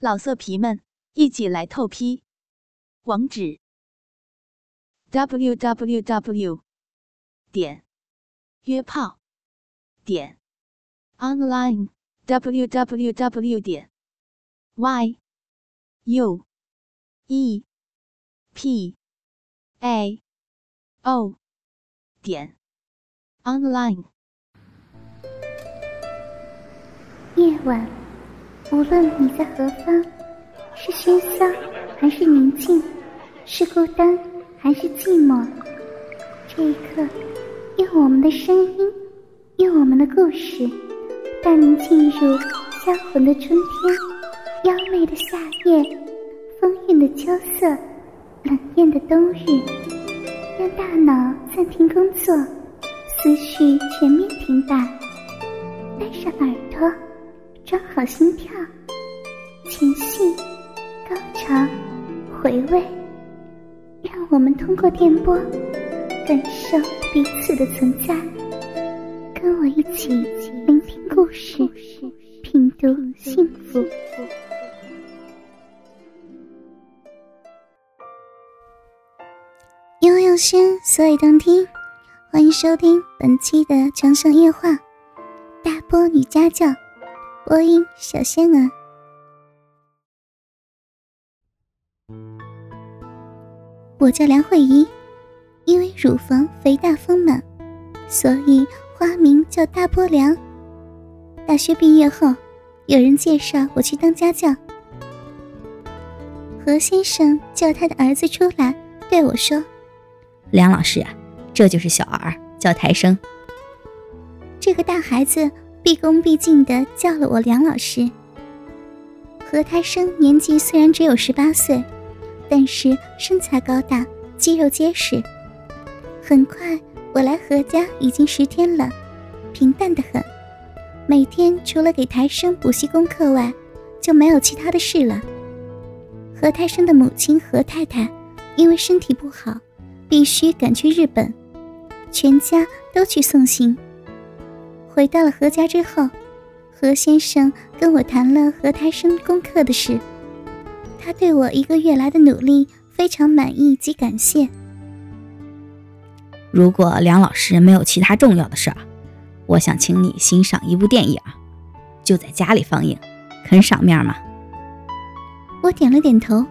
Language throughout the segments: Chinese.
老色皮们，一起来透批！网址：w w w 点约炮点 online w w w 点 y u e p a o 点 online。夜晚。无论你在何方，是喧嚣还是宁静，是孤单还是寂寞，这一刻，用我们的声音，用我们的故事，带您进入销魂的春天，妖媚的夏夜，风韵的秋色，冷艳的冬日，让大脑暂停工作，思绪全面停摆，带上耳朵。装好心跳，前戏、高潮、回味，让我们通过电波感受彼此的存在。跟我一起聆听故事，品读幸福。因为用心，所以动听。欢迎收听本期的《长生夜话》，大波女家教。播音小仙儿，我叫梁慧怡，因为乳房肥大丰满，所以花名叫大波梁。大学毕业后，有人介绍我去当家教。何先生叫他的儿子出来对我说：“梁老师啊，这就是小儿，叫台生。”这个大孩子。毕恭毕敬地叫了我梁老师。何胎生年纪虽然只有十八岁，但是身材高大，肌肉结实。很快，我来何家已经十天了，平淡的很。每天除了给台生补习功课外，就没有其他的事了。何胎生的母亲何太太因为身体不好，必须赶去日本，全家都去送行。回到了何家之后，何先生跟我谈了何胎生功课的事。他对我一个月来的努力非常满意及感谢。如果梁老师没有其他重要的事儿，我想请你欣赏一部电影，就在家里放映，肯赏面吗？我点了点头。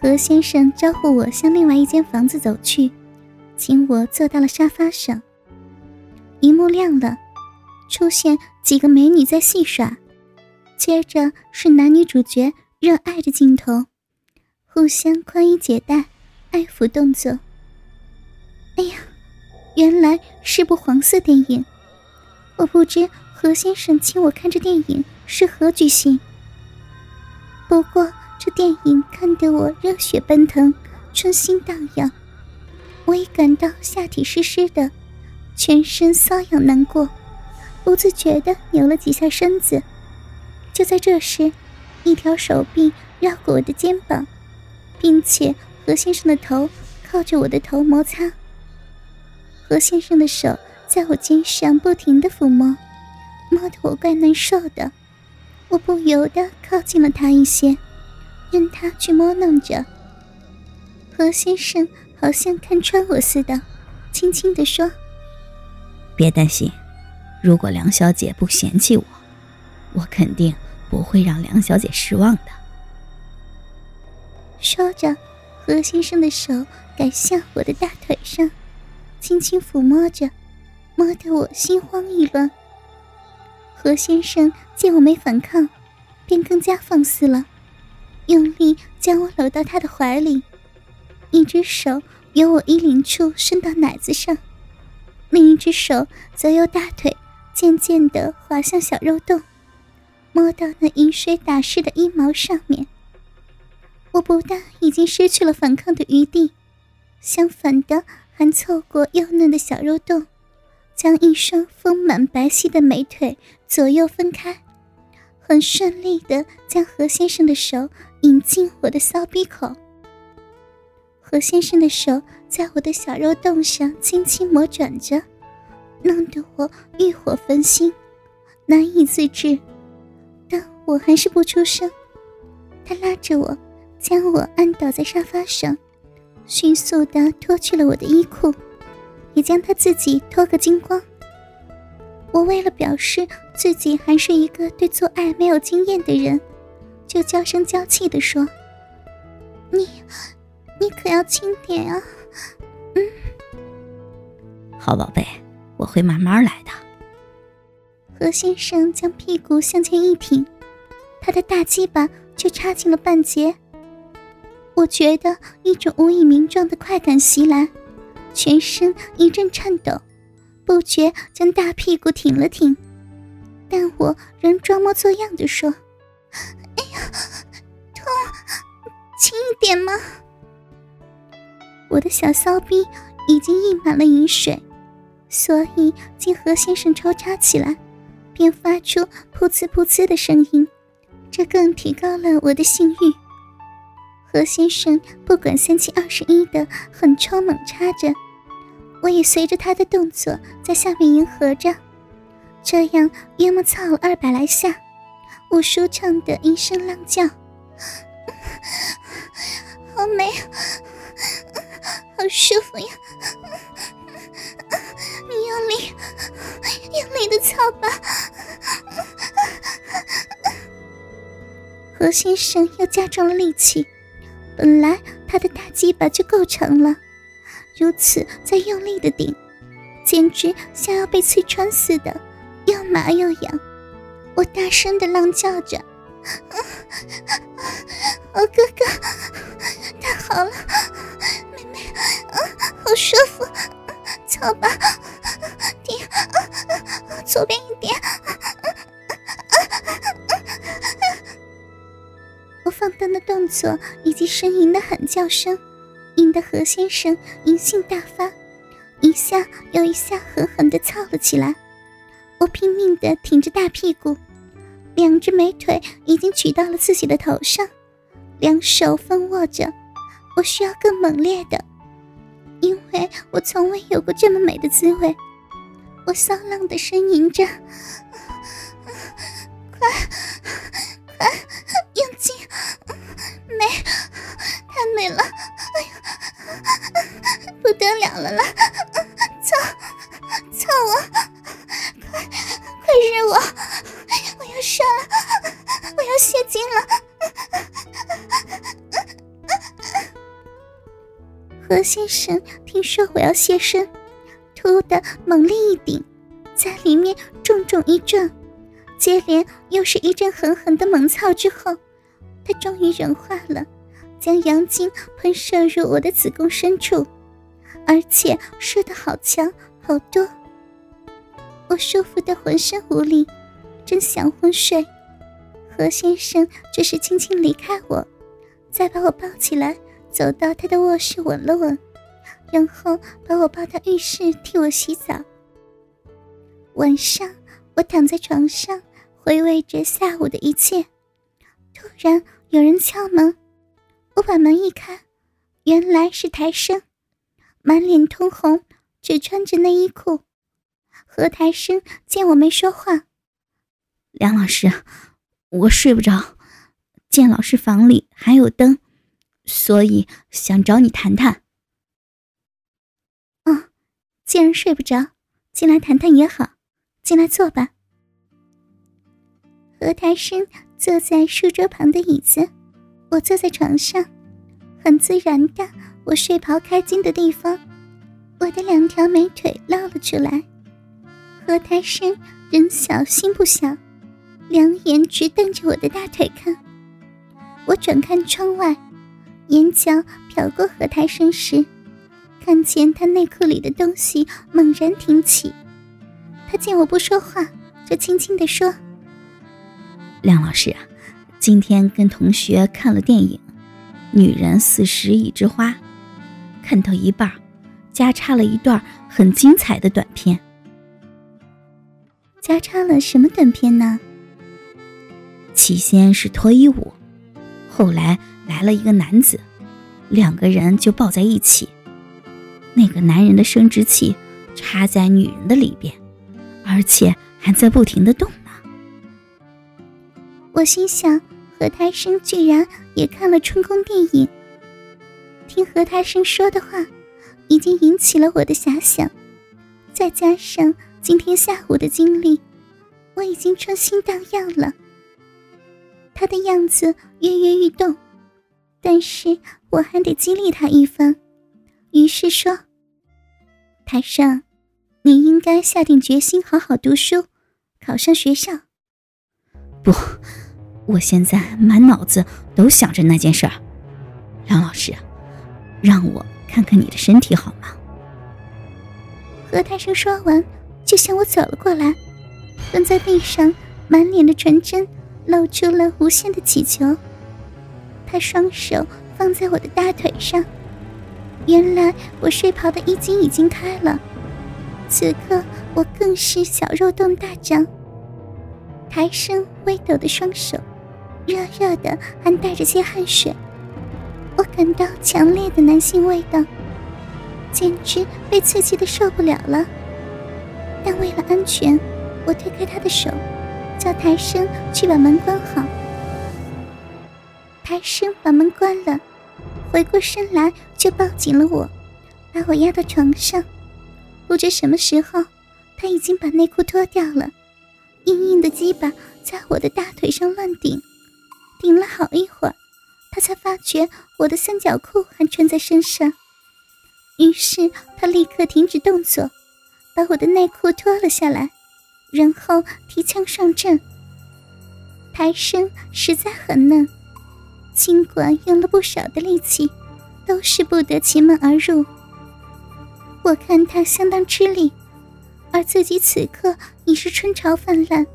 何先生招呼我向另外一间房子走去，请我坐到了沙发上。一幕亮了。出现几个美女在戏耍，接着是男女主角热爱的镜头，互相宽衣解带、爱抚动作。哎呀，原来是部黄色电影。我不知何先生请我看这电影是何居心。不过这电影看得我热血奔腾，春心荡漾，我已感到下体湿湿的，全身瘙痒难过。不自觉地扭了几下身子，就在这时，一条手臂绕过我的肩膀，并且何先生的头靠着我的头摩擦。何先生的手在我肩上不停地抚摸，摸得我怪难受的。我不由得靠近了他一些，任他去摸弄着。何先生好像看穿我似的，轻轻地说：“别担心。”如果梁小姐不嫌弃我，我肯定不会让梁小姐失望的。说着，何先生的手改向我的大腿上，轻轻抚摸着，摸得我心慌意乱。何先生见我没反抗，便更加放肆了，用力将我搂到他的怀里，一只手由我衣领处伸到奶子上，另一只手则由大腿。渐渐地滑向小肉洞，摸到那饮水打湿的阴毛上面。我不但已经失去了反抗的余地，相反的还凑过幼嫩的小肉洞，将一双丰满白皙的美腿左右分开，很顺利地将何先生的手引进我的骚逼口。何先生的手在我的小肉洞上轻轻磨转着。弄得我欲火焚心，难以自制，但我还是不出声。他拉着我，将我按倒在沙发上，迅速地脱去了我的衣裤，也将他自己脱个精光。我为了表示自己还是一个对做爱没有经验的人，就娇声娇气地说：“你，你可要轻点啊！”嗯，好宝贝，我会慢慢来的。何先生将屁股向前一挺，他的大鸡巴却插进了半截。我觉得一种无以名状的快感袭来，全身一阵颤抖，不觉将大屁股挺了挺，但我仍装模作样的说：“哎呀，痛，轻一点嘛。”我的小骚逼已经溢满了饮水，所以见何先生抽插起来。便发出噗呲噗呲的声音，这更提高了我的性欲。何先生不管三七二十一的狠抽猛插着，我也随着他的动作在下面迎合着，这样约莫操了二百来下，我舒畅的一声浪叫：“好美，好舒服呀！用力，用力的操吧！”何先生又加重了力气，本来他的大鸡巴就够长了，如此再用力的顶，简直像要被刺穿似的，又麻又痒。我大声的浪叫着：“我哥哥，太好了，妹妹，啊好舒服，操吧，左边一点。”我放荡的动作以及呻吟的喊叫声，引得何先生淫性大发，一下又一下狠狠地操了起来。我拼命地挺着大屁股，两只美腿已经举到了自己的头上，两手分握着。我需要更猛烈的，因为我从未有过这么美的滋味。我骚浪的呻吟着：“快，快用劲！”美了，哎呀，不得了了啦！操，操我，快，快日我，我要射了，我要泄精了！何先生听说我要现身，突的猛力一顶，在里面重重一撞，接连又是一阵狠狠的猛操之后，他终于融化了。将阳精喷射入我的子宫深处，而且射得好强好多。我舒服的浑身无力，真想昏睡，何先生只是轻轻离开我，再把我抱起来，走到他的卧室吻了吻，然后把我抱到浴室替我洗澡。晚上，我躺在床上回味着下午的一切，突然有人敲门。我把门一开，原来是台生，满脸通红，只穿着内衣裤。何台生见我没说话，梁老师，我睡不着，见老师房里还有灯，所以想找你谈谈。既然睡不着，进来谈谈也好，进来坐吧。何台生坐在书桌旁的椅子。我坐在床上，很自然的，我睡袍开襟的地方，我的两条美腿露了出来。何太生人小心不小，两眼直瞪着我的大腿看。我转看窗外，眼角瞟过何太生时，看见他内裤里的东西猛然挺起。他见我不说话，就轻轻地说：“梁老师啊。”今天跟同学看了电影《女人四十已知花》，看到一半，加插了一段很精彩的短片。加插了什么短片呢？起先是脱衣舞，后来来了一个男子，两个人就抱在一起。那个男人的生殖器插在女人的里边，而且还在不停的动呢。我心想。何太生居然也看了春宫电影。听何太生说的话，已经引起了我的遐想，再加上今天下午的经历，我已经春心荡漾了。他的样子跃跃欲动，但是我还得激励他一番，于是说：“台上，你应该下定决心好好读书，考上学校。”不，我现在满脑子都想着那件事儿。梁老师。让我看看你的身体好吗？何太生说完，就向我走了过来，蹲在地上，满脸的纯真，露出了无限的乞求。他双手放在我的大腿上，原来我睡袍的衣襟已经开了，此刻我更是小肉洞大张。抬升微抖的双手，热热的，还带着些汗水。我感到强烈的男性味道，简直被刺激的受不了了。但为了安全，我推开他的手，叫台生去把门关好。台生把门关了，回过身来就抱紧了我，把我压到床上。不知什么时候，他已经把内裤脱掉了，硬硬的鸡巴在我的大腿上乱顶，顶了好一会儿。他才发觉我的三角裤还穿在身上，于是他立刻停止动作，把我的内裤脱了下来，然后提枪上阵。抬身实在很嫩，尽管用了不少的力气，都是不得其门而入。我看他相当吃力，而自己此刻已是春潮泛滥，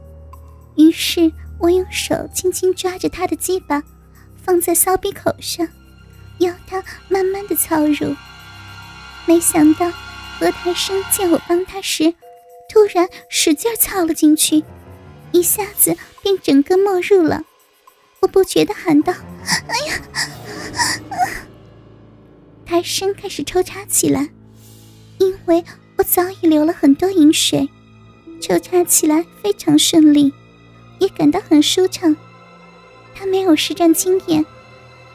于是我用手轻轻抓着他的鸡巴。放在骚鼻口上，要他慢慢的操入。没想到何台生见我帮他时，突然使劲操了进去，一下子便整个没入了。我不觉的喊道：“哎呀！”台生开始抽插起来，因为我早已流了很多饮水，抽插起来非常顺利，也感到很舒畅。他没有实战经验，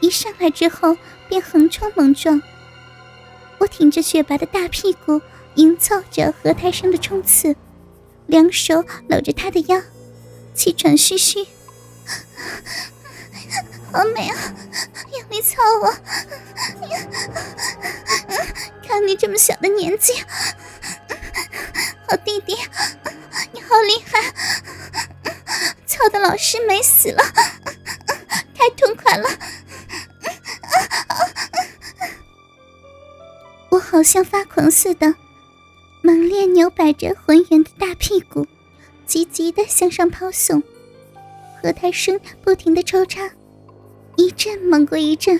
一上来之后便横冲猛撞。我挺着雪白的大屁股，营造着何太生的冲刺，两手搂着他的腰，气喘吁吁。好美啊！用力操我！看你这么小的年纪，好弟弟，你好厉害！操的老师没死了。太痛快了！我好像发狂似的，猛烈扭摆着浑圆的大屁股，急急的向上抛送。和他生不停的抽插，一阵猛过一阵，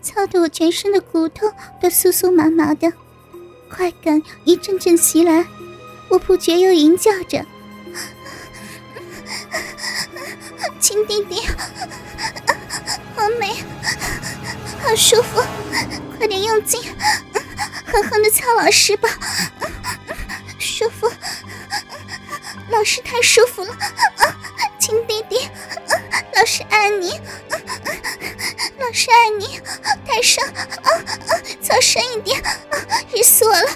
操得我全身的骨头都酥酥麻麻的，快感一阵阵袭来，我不觉又吟叫着：“亲弟弟！”好美，好舒服，快点用劲，狠狠的操老师吧，舒服，老师太舒服了，亲弟弟，老师爱你，老师爱你，太深，操深一点啊，热死我了，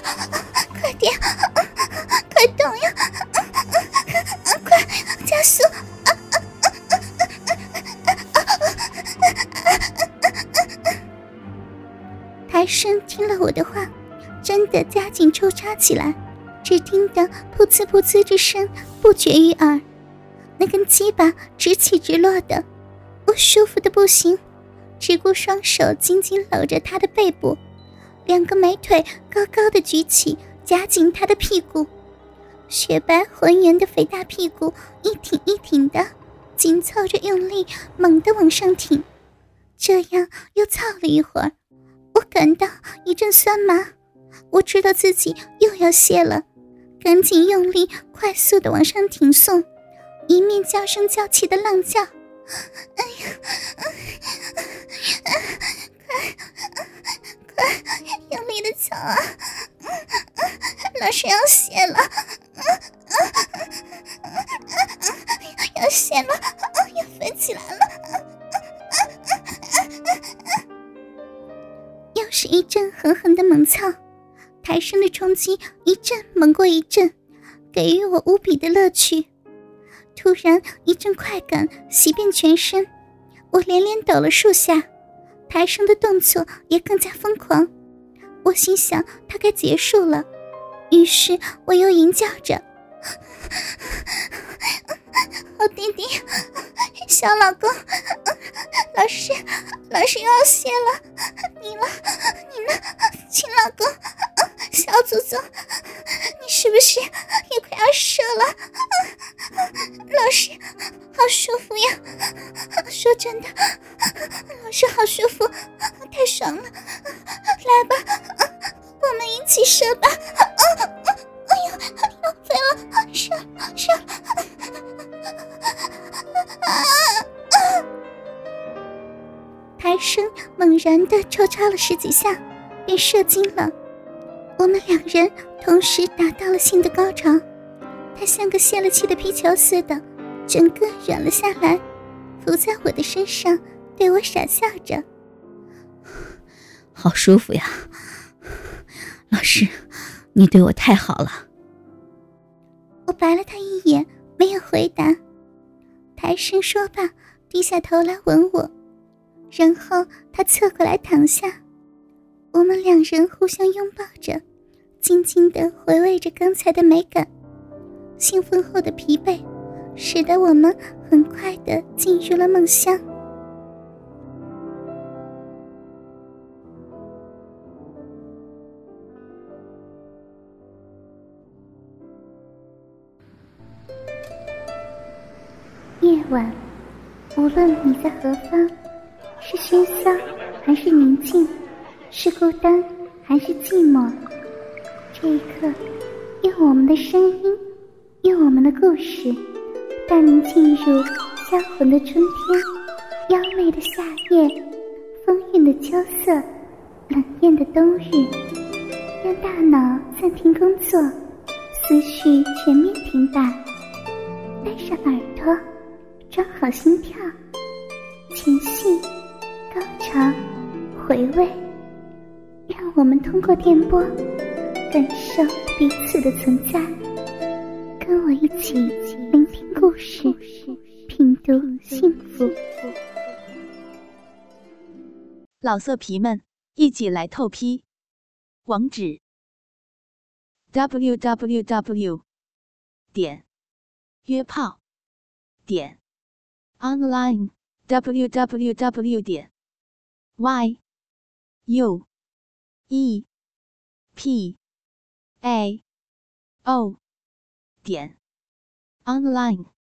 快点，快动呀，啊快加速。台生听了我的话，真的加紧抽插起来，只听得噗呲噗呲之声不绝于耳，那根鸡巴直起直落的，我舒服的不行，只顾双手紧紧搂着他的背部，两个美腿高高的举起，夹紧他的屁股，雪白浑圆的肥大屁股一挺一挺的，紧凑着用力，猛地往上挺。这样又操了一会儿，我感到一阵酸麻，我知道自己又要泄了，赶紧用力快速的往上挺送，一面娇声娇气的浪叫：“哎呀，快快，用力的翘啊！老师要卸了，要卸了，要飞起来了！又是一阵狠狠的猛翘，台上的冲击一阵猛过一阵，给予我无比的乐趣。突然一阵快感袭遍全身，我连连抖了数下，台上的动作也更加疯狂。我心想他该结束了，于是我又吟叫着：“好弟弟，小老公，老师，老师又要谢了。你了，你呢，亲老公，小祖宗，你是不是也快要射了？老师，好舒服呀！说真的，老师好舒服，太爽了！来吧，我们一起射吧！啊，哎呀，要飞了，射，射！啊！台声猛然的抽插了十几下，便射精了。我们两人同时达到了性的高潮，他像个泄了气的皮球似的，整个软了下来，伏在我的身上，对我傻笑着。好舒服呀，老师，你对我太好了。我白了他一眼，没有回答。抬身说罢，低下头来吻我，然后他侧过来躺下，我们两人互相拥抱着，静静的回味着刚才的美感。兴奋后的疲惫，使得我们很快的进入了梦乡。夜晚，无论你在何方，是喧嚣还是宁静，是孤单还是寂寞，这一刻，用我们的声音，用我们的故事，带您进入销魂的春天，妖媚的夏夜，风韵的秋色，冷艳的冬日，让大脑暂停工作，思绪全面停摆，带上耳朵。装好心跳，前戏、高潮、回味，让我们通过电波感受彼此的存在。跟我一起聆听故事，品读幸福。老色皮们，一起来透批！网址：w w w. 点约炮点。online www 点 y u e p a. O. 点。Online。